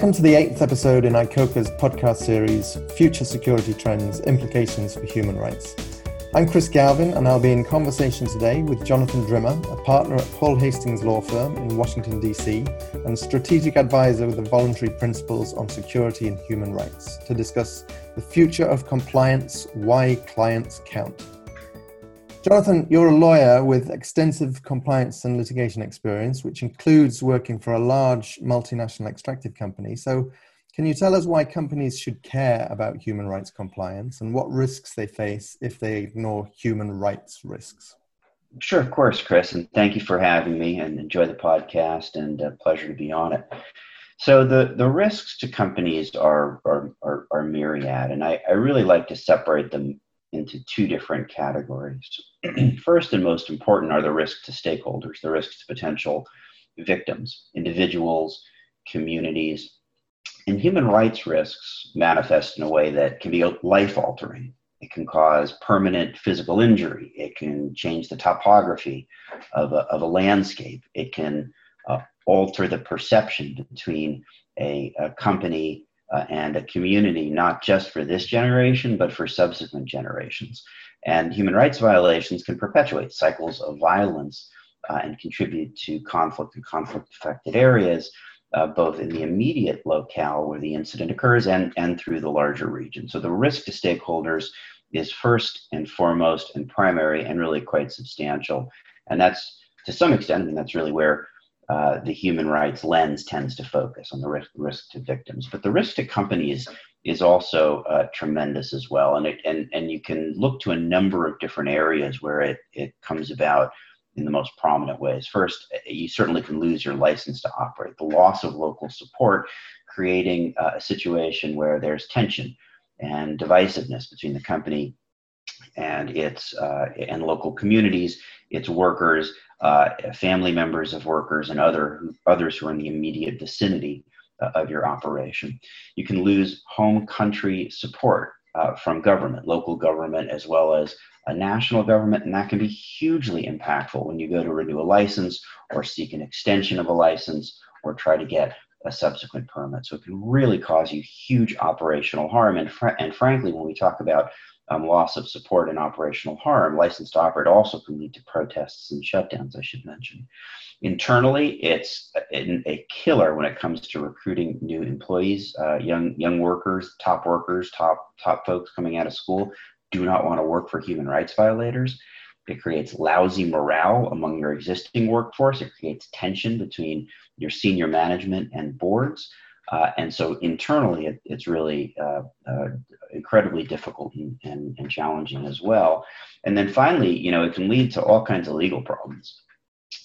Welcome to the eighth episode in ICOCA's podcast series, Future Security Trends Implications for Human Rights. I'm Chris Galvin, and I'll be in conversation today with Jonathan Drimmer, a partner at Paul Hastings Law Firm in Washington, D.C., and strategic advisor with the Voluntary Principles on Security and Human Rights, to discuss the future of compliance, why clients count. Jonathan, you're a lawyer with extensive compliance and litigation experience, which includes working for a large multinational extractive company. So, can you tell us why companies should care about human rights compliance and what risks they face if they ignore human rights risks? Sure, of course, Chris, and thank you for having me and enjoy the podcast and a pleasure to be on it. So the, the risks to companies are, are, are, are myriad, and I, I really like to separate them into two different categories. First and most important are the risks to stakeholders, the risks to potential victims, individuals, communities. And human rights risks manifest in a way that can be life altering. It can cause permanent physical injury. It can change the topography of a, of a landscape. It can uh, alter the perception between a, a company uh, and a community, not just for this generation, but for subsequent generations. And human rights violations can perpetuate cycles of violence uh, and contribute to conflict and conflict affected areas, uh, both in the immediate locale where the incident occurs and, and through the larger region. So the risk to stakeholders is first and foremost and primary and really quite substantial. And that's to some extent, I mean, that's really where uh, the human rights lens tends to focus on the risk, risk to victims, but the risk to companies is also uh, tremendous as well. And, it, and, and you can look to a number of different areas where it, it comes about in the most prominent ways. First, you certainly can lose your license to operate. The loss of local support, creating uh, a situation where there's tension and divisiveness between the company and its uh, and local communities, its workers, uh, family members of workers, and other others who are in the immediate vicinity uh, of your operation. You can lose home country support uh, from government, local government, as well as a national government, and that can be hugely impactful when you go to renew a license or seek an extension of a license or try to get a subsequent permit. So it can really cause you huge operational harm. And, fr- and frankly, when we talk about um, loss of support and operational harm, license to operate also can lead to protests and shutdowns, I should mention. Internally, it's a, killer when it comes to recruiting new employees, uh, young young workers, top workers, top top folks coming out of school do not want to work for human rights violators. It creates lousy morale among your existing workforce. It creates tension between your senior management and boards. Uh, and so internally, it, it's really uh, uh, incredibly difficult and, and, and, challenging as well. And then finally, you know, it can lead to all kinds of legal problems.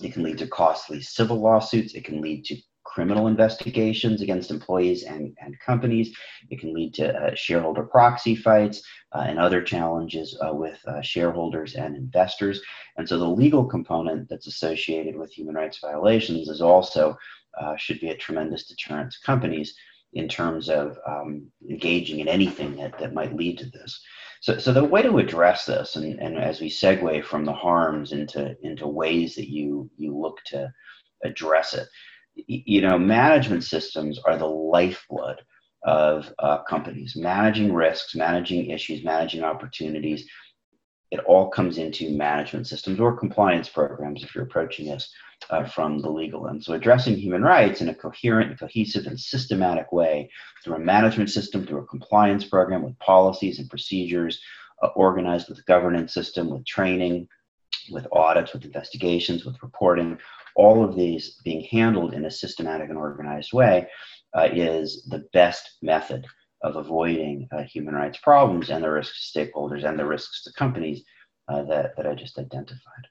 It can lead to costly civil lawsuits. It can lead to criminal investigations against employees and, and companies. It can lead to uh, shareholder proxy fights uh, and other challenges uh, with shareholders and investors. And so the legal component that's associated with human rights violations is also uh, should be a tremendous deterrent to companies in terms of um, engaging in anything that, that might lead to this. So, so the way to address this, and, and as we segue from the harms into, into ways that you, you look to address it, you know, management systems are the lifeblood of uh, companies. Managing risks, managing issues, managing opportunities, it all comes into management systems or compliance programs if you're approaching this uh, from the legal end. So, addressing human rights in a coherent, cohesive, and systematic way through a management system, through a compliance program with policies and procedures, uh, organized with governance system, with training, with audits, with investigations, with reporting, all of these being handled in a systematic and organized way uh, is the best method of avoiding uh, human rights problems and the risks to stakeholders and the risks to companies uh, that, that I just identified.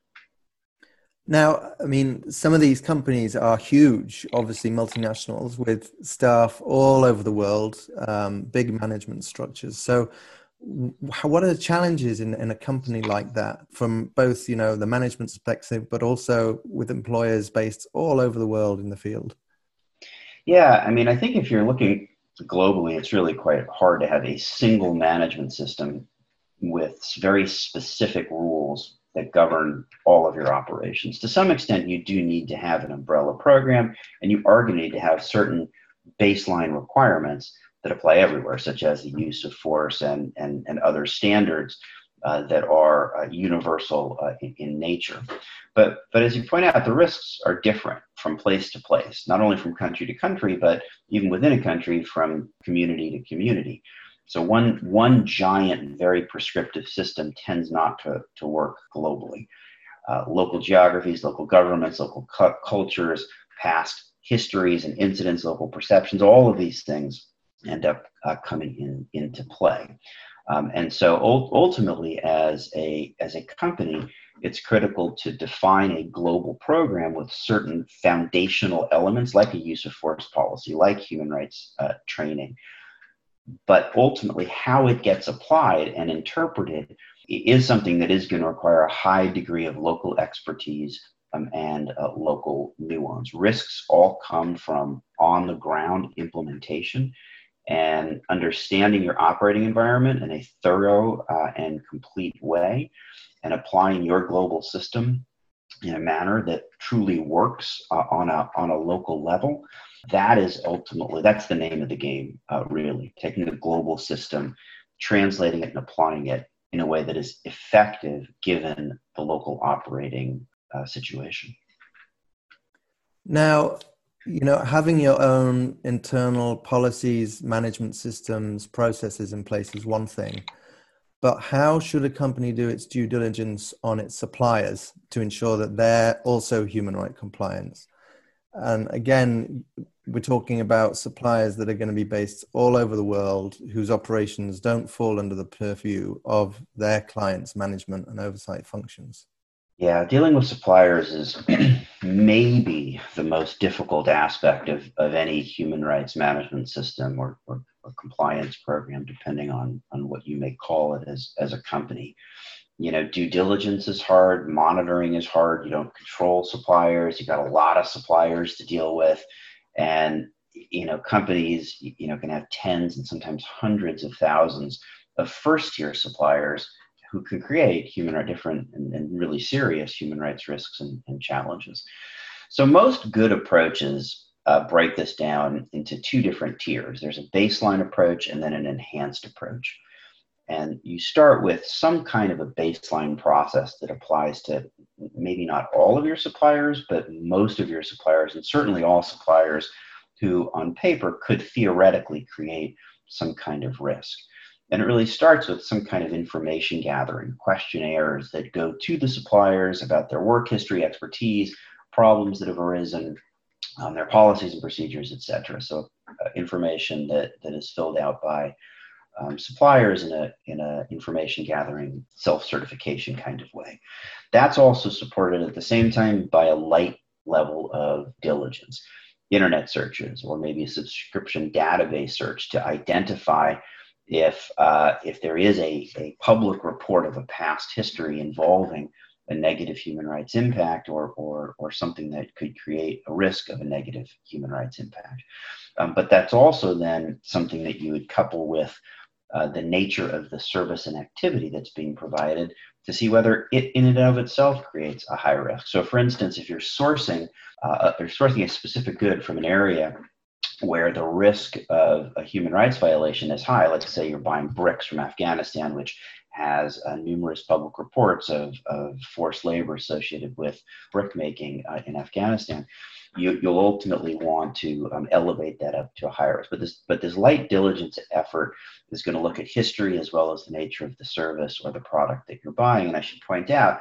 Now, I mean, some of these companies are huge, obviously multinationals with staff all over the world, um, big management structures. So, what are the challenges in, in a company like that from both you know the management perspective but also with employers based all over the world in the field yeah i mean i think if you're looking globally it's really quite hard to have a single management system with very specific rules that govern all of your operations to some extent you do need to have an umbrella program and you are going to need to have certain baseline requirements that apply everywhere, such as the use of force and, and, and other standards uh, that are uh, universal uh, in, in, nature. But, but as you point out, the risks are different from place to place, not only from country to country, but even within a country from community to community. So one, one giant, very prescriptive system tends not to, to work globally. Uh, local geographies, local governments, local cu- cultures, past histories and incidents, local perceptions, all of these things end up uh, coming in, into play. Um, and so ultimately, as a, as a company, it's critical to define a global program with certain foundational elements like a use of force policy, like human rights uh, training. But ultimately, how it gets applied and interpreted is something that is going to require a high degree of local expertise um, and uh, local nuance. Risks all come from on the ground implementation and understanding your operating environment in a thorough uh, and complete way and applying your global system in a manner that truly works uh, on a on a local level that is ultimately that's the name of the game uh, really taking a global system translating it and applying it in a way that is effective given the local operating uh, situation. Now you know having your own internal policies management systems processes in place is one thing but how should a company do its due diligence on its suppliers to ensure that they're also human right compliance and again we're talking about suppliers that are going to be based all over the world whose operations don't fall under the purview of their clients management and oversight functions yeah, dealing with suppliers is maybe the most difficult aspect of, of any human rights management system or, or, or, compliance program, depending on, on what you may call it as, as a company. You know, due diligence is hard, monitoring is hard, you don't control suppliers, You've got a lot of suppliers to deal with. And, you know, companies, you know, can have tens and sometimes hundreds of thousands of first tier suppliers who can create human rights different and, and, really serious human rights risks and, and challenges. So most good approaches uh, break this down into two different tiers. There's a baseline approach and then an enhanced approach. And you start with some kind of a baseline process that applies to maybe not all of your suppliers, but most of your suppliers, and certainly all suppliers who, on paper, could theoretically create some kind of risk. And it really starts with some kind of information gathering, questionnaires that go to the suppliers about their work history, expertise, problems that have arisen, um, their policies and procedures, etc. So uh, information that, that is filled out by um, suppliers in a in a information gathering self-certification kind of way. That's also supported at the same time by a light level of diligence, internet searches, or maybe a subscription database search to identify if uh, if there is a, a public report of a past history involving a negative human rights impact or, or, or something that could create a risk of a negative human rights impact. Um, but that's also then something that you would couple with uh, the nature of the service and activity that's being provided to see whether it in and of itself creates a high risk. So, for instance, if you're sourcing uh, or sourcing a specific good from an area where the risk of a human rights violation is high. Let's say you're buying bricks from Afghanistan, which has uh, numerous public reports of, of forced labor associated with brick making uh, in Afghanistan. You, will ultimately want to um, elevate that up to a higher risk. But this, but this light diligence effort is going to look at history as well as the nature of the service or the product that you're buying. And I should point out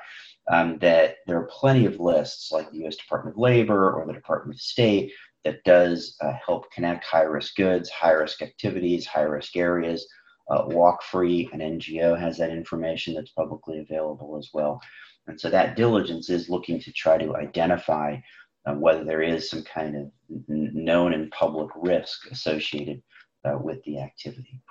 um, that there are plenty of lists like the US Department of Labor or the Department of State that does uh, help connect high risk goods, high risk activities, high risk areas. Uh, Walk Free, an NGO, has that information that's publicly available as well. And so that diligence is looking to try to identify uh, whether there is some kind of known and public risk associated uh, with the activity.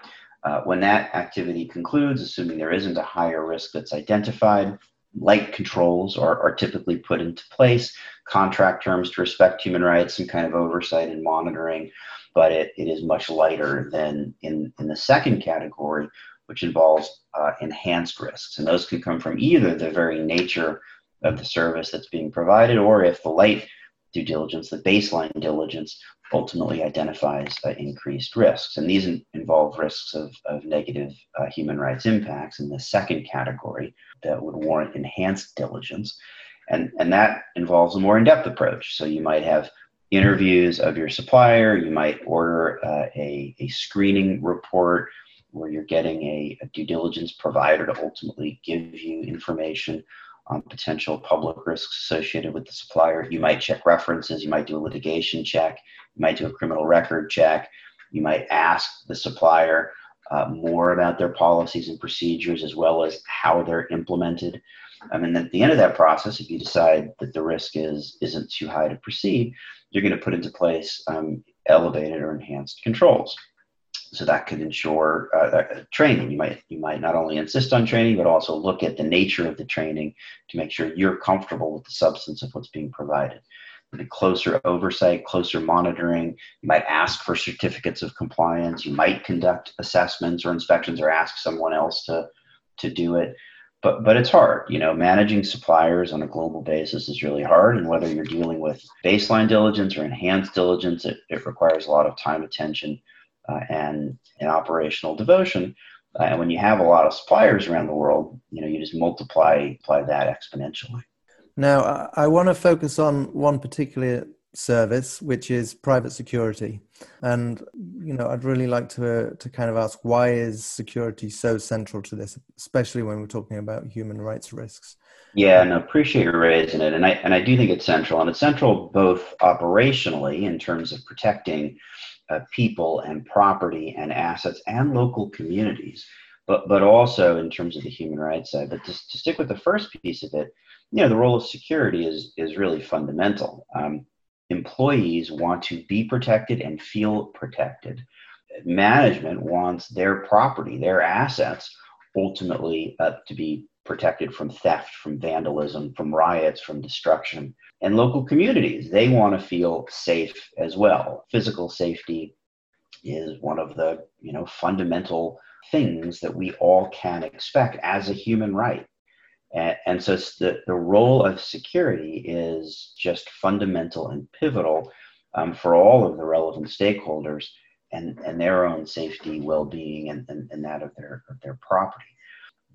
Uh, when that activity concludes, assuming there isn't a higher risk that's identified, light controls are, are typically put into place, contract terms to respect human rights, some kind of oversight and monitoring, but it, it is much lighter than in, in the second category, which involves uh, enhanced risks. And those can come from either the very nature of the service that's being provided, or if the light due diligence, the baseline diligence, ultimately identifies uh, increased risks. And these in- involve risks of, of negative uh, human rights impacts in the second category that would warrant enhanced diligence. And, and that involves a more in depth approach. So you might have interviews of your supplier, you might order uh, a, a screening report where you're getting a, a due diligence provider to ultimately give you information potential public risks associated with the supplier. You might check references, you might do a litigation check, you might do a criminal record check, you might ask the supplier uh, more about their policies and procedures as well as how they're implemented. I mean, at the end of that process, if you decide that the risk is isn't too high to proceed, you're going to put into place um, elevated or enhanced controls so that could ensure uh, training. You might you might not only insist on training, but also look at the nature of the training to make sure you're comfortable with the substance of what's being provided. The closer oversight, closer monitoring. You might ask for certificates of compliance. You might conduct assessments or inspections, or ask someone else to to do it. But but it's hard. You know, managing suppliers on a global basis is really hard. And whether you're dealing with baseline diligence or enhanced diligence, it, it requires a lot of time, attention uh, and, and operational devotion. Uh, and when you have a lot of suppliers around the world, you know, you just multiply, apply that exponentially. Now, I, I want to focus on one particular service, which is private security. And you know, I'd really like to to kind of ask why is security so central to this, especially when we're talking about human rights risks. Yeah, and I appreciate you raising it, and I and I do think it's central, and it's central both operationally in terms of protecting uh, people and property and assets and local communities, but, but also in terms of the human rights side. But to, to stick with the first piece of it, you know, the role of security is, is really fundamental. Um, employees want to be protected and feel protected. Management wants their property, their assets, ultimately uh, to be protected from theft, from vandalism, from riots, from destruction. And local communities, they want to feel safe as well. Physical safety is one of the, you know, fundamental things that we all can expect as a human right. And, and so the, the role of security is just fundamental and pivotal um, for all of the relevant stakeholders and, and their own safety, well-being, and, and, and that of their, of their property.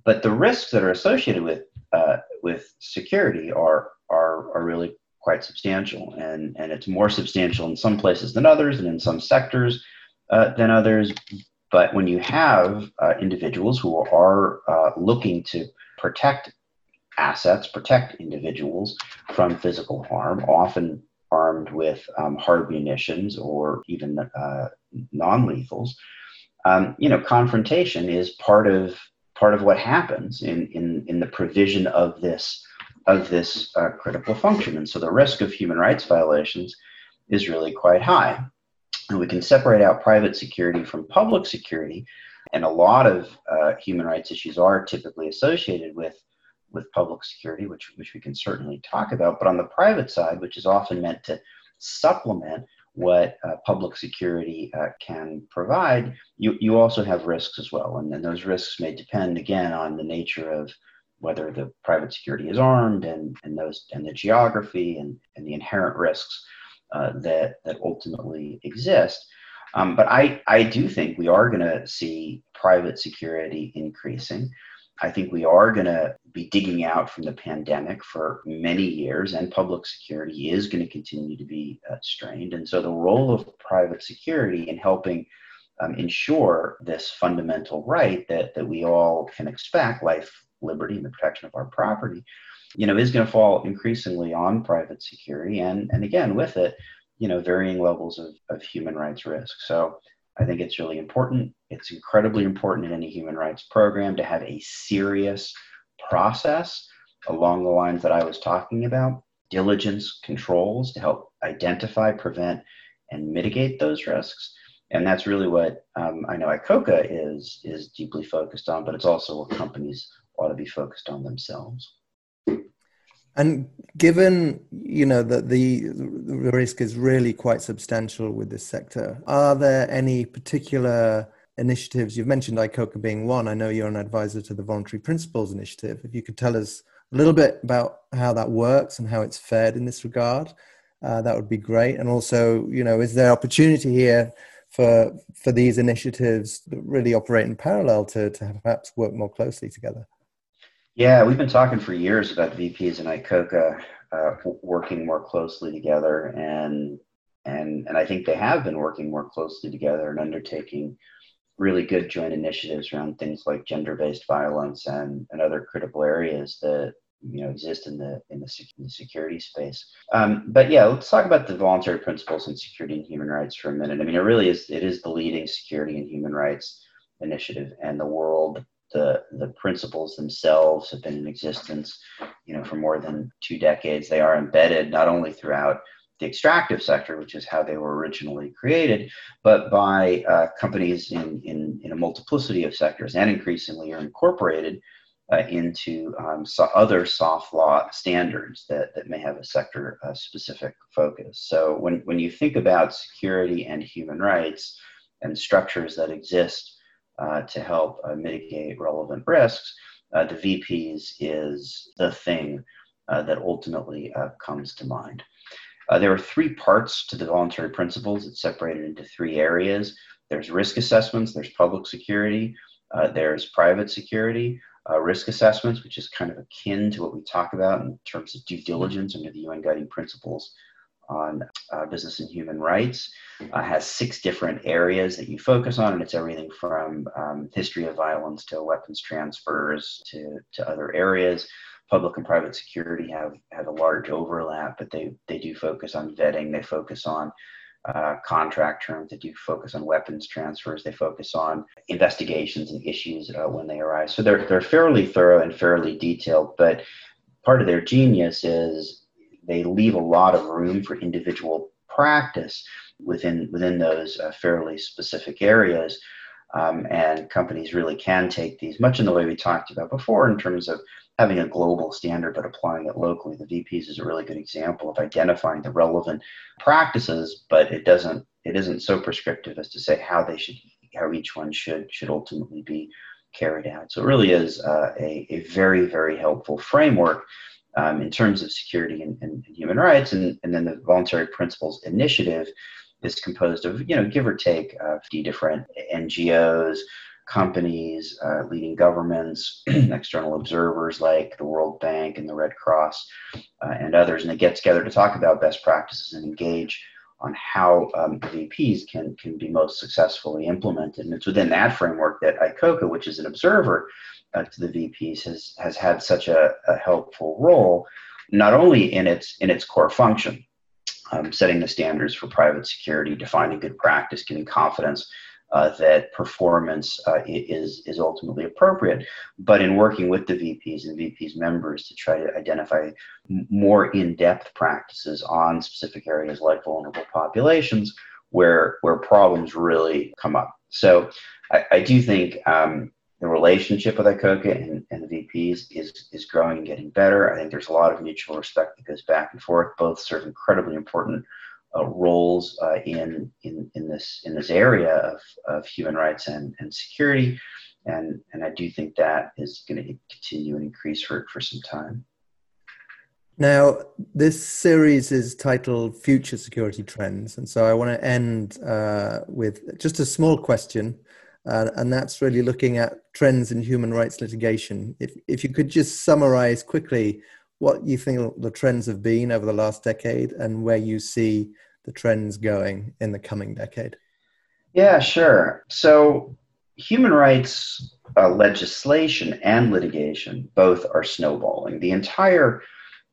But the risks that are associated with uh, with security are, are are really quite substantial, and and it's more substantial in some places than others, and in some sectors uh, than others. But when you have uh, individuals who are uh, looking to protect assets, protect individuals from physical harm, often armed with um, hard munitions or even uh, non-lethals, um, you know, confrontation is part of part of what happens in, in, in the provision of this of this uh, critical function. And so the risk of human rights violations is really quite high. And we can separate out private security from public security. And a lot of uh, human rights issues are typically associated with, with public security, which, which we can certainly talk about. But on the private side, which is often meant to supplement what uh, public security uh, can provide, you, you also have risks as well. And then those risks may depend again on the nature of whether the private security is armed and, and those and the geography and, and the inherent risks uh, that that ultimately exist. Um, but I, I do think we are going to see private security increasing. I think we are going to be digging out from the pandemic for many years, and public security is going to continue to be uh, strained. And so, the role of private security in helping um, ensure this fundamental right that, that we all can expect life, liberty, and the protection of our property you know, is going to fall increasingly on private security, and and again with it, you know, varying levels of, of human rights risk. So I think it's really important. It's incredibly important in any human rights program to have a serious process along the lines that I was talking about diligence controls to help identify, prevent, and mitigate those risks. And that's really what um, I know ICOCA is, is deeply focused on, but it's also what companies ought to be focused on themselves. And given you know that the, risk is really quite substantial with this sector, are there any particular initiatives? You've mentioned ICOCA being one. I know you're an advisor to the Voluntary Principles Initiative. If you could tell us a little bit about how that works and how it's fared in this regard, uh, that would be great. And also, you know, is there opportunity here for for these initiatives that really operate in parallel to to perhaps work more closely together? Yeah, we've been talking for years about VPs and ICOCA uh, working more closely together, and and and I think they have been working more closely together and undertaking really good joint initiatives around things like gender-based violence and, and other critical areas that you know exist in the in the, security space. Um, but yeah, let's talk about the voluntary principles in security and human rights for a minute. I mean, it really is it is the leading security and human rights initiative, and the world the the principles themselves have been in existence, you know, for more than two decades. They are embedded not only throughout the extractive sector, which is how they were originally created, but by uh, companies in, in, in a multiplicity of sectors and increasingly are incorporated uh, into um, so other soft law standards that, that may have a sector uh, specific focus. So when, when you think about security and human rights and structures that exist to help uh, mitigate relevant risks, uh, the VPs is the thing that ultimately comes to mind. Uh, there are three parts to the voluntary principles. It's separated into three areas. There's risk assessments, there's public security, uh, there's private security. Uh, risk assessments, which is kind of akin to what we talk about in terms of due diligence under the UN guiding principles on uh, business and human rights, uh, has six different areas that you focus on, and it's everything from um, history of violence to weapons transfers to, to other areas public and private security have have a large overlap, but they they do focus on vetting. They focus on uh, contract terms. They do focus on weapons transfers. They focus on investigations and issues uh, when they arise. So they're they're fairly thorough and fairly detailed. But part of their genius is they leave a lot of room for individual practice within within those uh, fairly specific areas. Um, and companies really can take these much in the way we talked about before in terms of having a global standard but applying it locally. The VPs is a really good example of identifying the relevant practices, but it doesn't it isn't so prescriptive as to say how they should how each one should should ultimately be carried out. So it really is uh, a, a very very helpful framework um, in terms of security and, and, and human rights, and, and then the voluntary principles initiative is composed of you know give or take uh, 50 different NGOs companies, uh, leading governments, external observers like the World Bank and the Red Cross uh, and others, and they get together to talk about best practices and engage on how um, VPs can, can be most successfully implemented. And it's within that framework that ICOCA, which is an observer uh, to the VPs, has, has had such a, a, helpful role, not only in its, in its core function, um, setting the standards for private security, defining good practice, giving confidence uh, that performance uh, is is ultimately appropriate. But in working with the VPs and VPs members to try to identify more in-depth practices on specific areas like vulnerable populations where where problems really come up. So I, I do think um, the relationship with ICOCA and, and, the VPs is is growing and getting better. I think there's a lot of mutual respect that goes back and forth. Both serve incredibly important roles uh, in, in, in, this, in this area of, of human rights and, and security. And, and I do think that is going to continue and increase for, for some time. Now, this series is titled Future Security Trends. And so I want to end uh, with just a small question. Uh, and that's really looking at trends in human rights litigation. If, if you could just summarize quickly what you think the trends have been over the last decade and where you see the trends going in the coming decade? Yeah, sure. So, human rights uh, legislation and litigation both are snowballing. The entire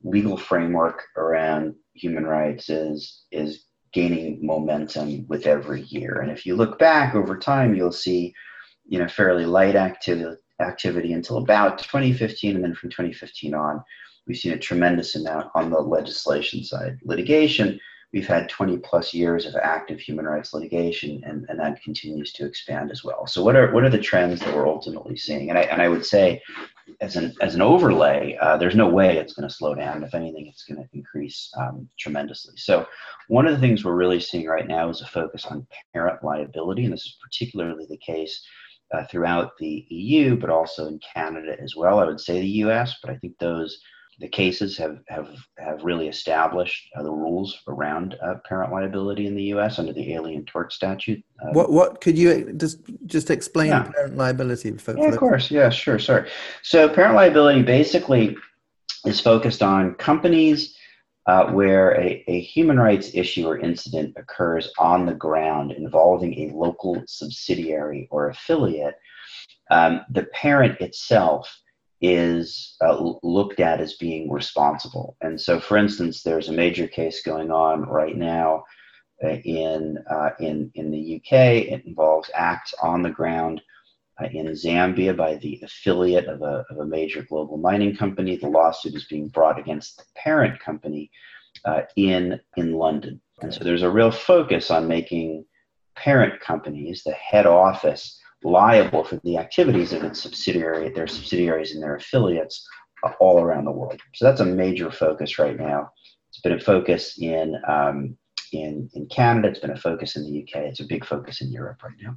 legal framework around human rights is is gaining momentum with every year. And if you look back over time, you'll see, you know, fairly light activity activity until about 2015, and then from 2015 on, we've seen a tremendous amount on the legislation side. Litigation, we've had 20 plus years of active human rights litigation, and, and that continues to expand as well. So, what are what are the trends that we're ultimately seeing? And I and I would say, as an as an overlay, uh, there's no way it's going to slow down. If anything, it's going to increase um, tremendously. So, one of the things we're really seeing right now is a focus on parent liability, and this is particularly the case. Uh, throughout the EU, but also in Canada as well. I would say the US, but I think those the cases have have have really established uh, the rules around uh, parent liability in the U.S. under the Alien Tort Statute. Um, what what could you just just explain yeah. parent liability? For, yeah, of course. Yeah, sure. Sorry. So parent liability basically is focused on companies uh, where a, a human rights issue or incident occurs on the ground involving a local subsidiary or affiliate. Um, the parent itself is uh, looked at as being responsible. And so, for instance, there's a major case going on right now uh, in, uh, in, in the UK. It involves acts on the ground uh, in Zambia by the affiliate of a, of a major global mining company. The lawsuit is being brought against the parent company uh, in, in London. And so there's a real focus on making parent companies, the head office, liable for the activities of its subsidiary, their subsidiaries and their affiliates all around the world. So that's a major focus right now. It's been a focus in um, in in Canada. It's been a focus in the UK. It's a big focus in Europe right now.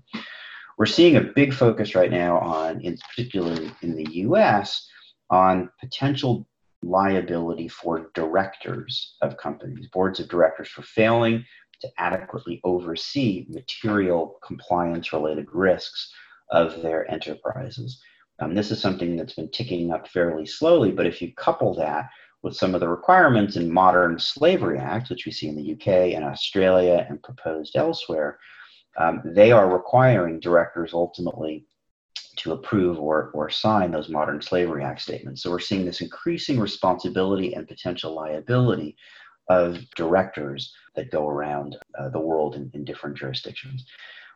We're seeing a big focus right now on, in particular in the US, on potential liability for directors of companies, boards of directors for failing to adequately oversee material compliance related risks of their enterprises. Um, this is something that's been ticking up fairly slowly, but if you couple that with some of the requirements in modern slavery act, which we see in the UK and Australia and proposed elsewhere, um, they are requiring directors ultimately to approve or, or sign those modern slavery act statements. So we're seeing this increasing responsibility and potential liability of directors that go around uh, the world in, in different jurisdictions.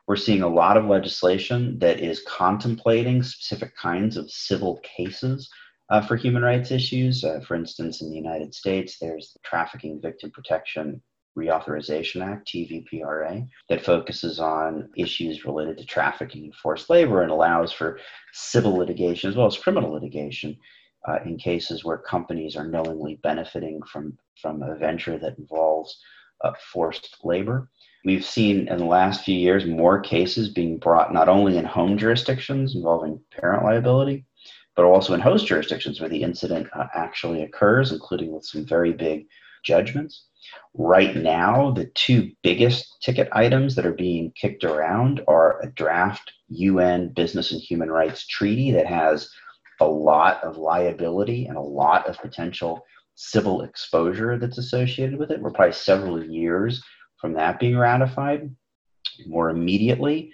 We're seeing a lot of legislation that is contemplating specific kinds of civil cases uh, for human rights issues. Uh, for instance, in the United States, there's the Trafficking Victim Protection Reauthorization Act, TVPRA, that focuses on issues related to trafficking and forced labor and allows for civil litigation as well as criminal litigation uh, in cases where companies are knowingly benefiting from, from a venture that involves uh, forced labor. We've seen in the last few years more cases being brought not only in home jurisdictions involving parent liability, but also in host jurisdictions where the incident uh, actually occurs, including with some very big judgments. Right now, the two biggest ticket items that are being kicked around are a draft UN Business and Human Rights Treaty that has a lot of liability and a lot of potential civil exposure that's associated with it. We're probably several years from that being ratified. More immediately,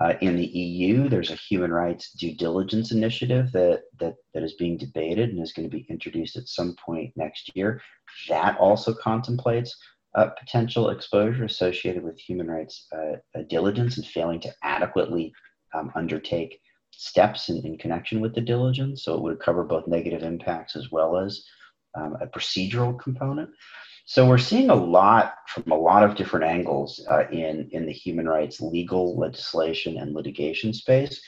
uh, in the EU, there's a human rights due diligence initiative that, that, that is being debated and is going to be introduced at some point next year. That also contemplates uh, potential exposure associated with human rights uh, diligence and failing to adequately um, undertake steps in, in connection with the diligence. So it would cover both negative impacts as well as um, a procedural component. So we're seeing a lot from a lot of different angles uh, in, in the human rights legal legislation and litigation space.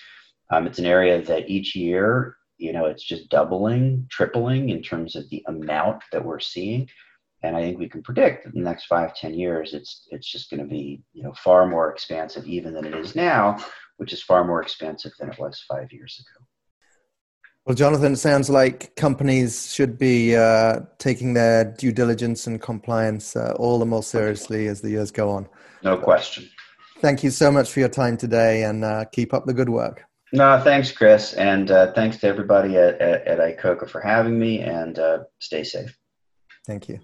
Um, it's an area that each year, you know, it's just doubling, tripling in terms of the amount that we're seeing. And I think we can predict that in the next five, ten years, it's it's just going to be, you know, far more expansive even than it is now, which is far more expansive than it was five years ago. Well, Jonathan, it sounds like companies should be uh, taking their due diligence and compliance uh, all the more seriously as the years go on. No question. Thank you so much for your time today and uh, keep up the good work. No, thanks, Chris. And uh, thanks to everybody at, at, at ICOCA for having me and uh, stay safe. Thank you.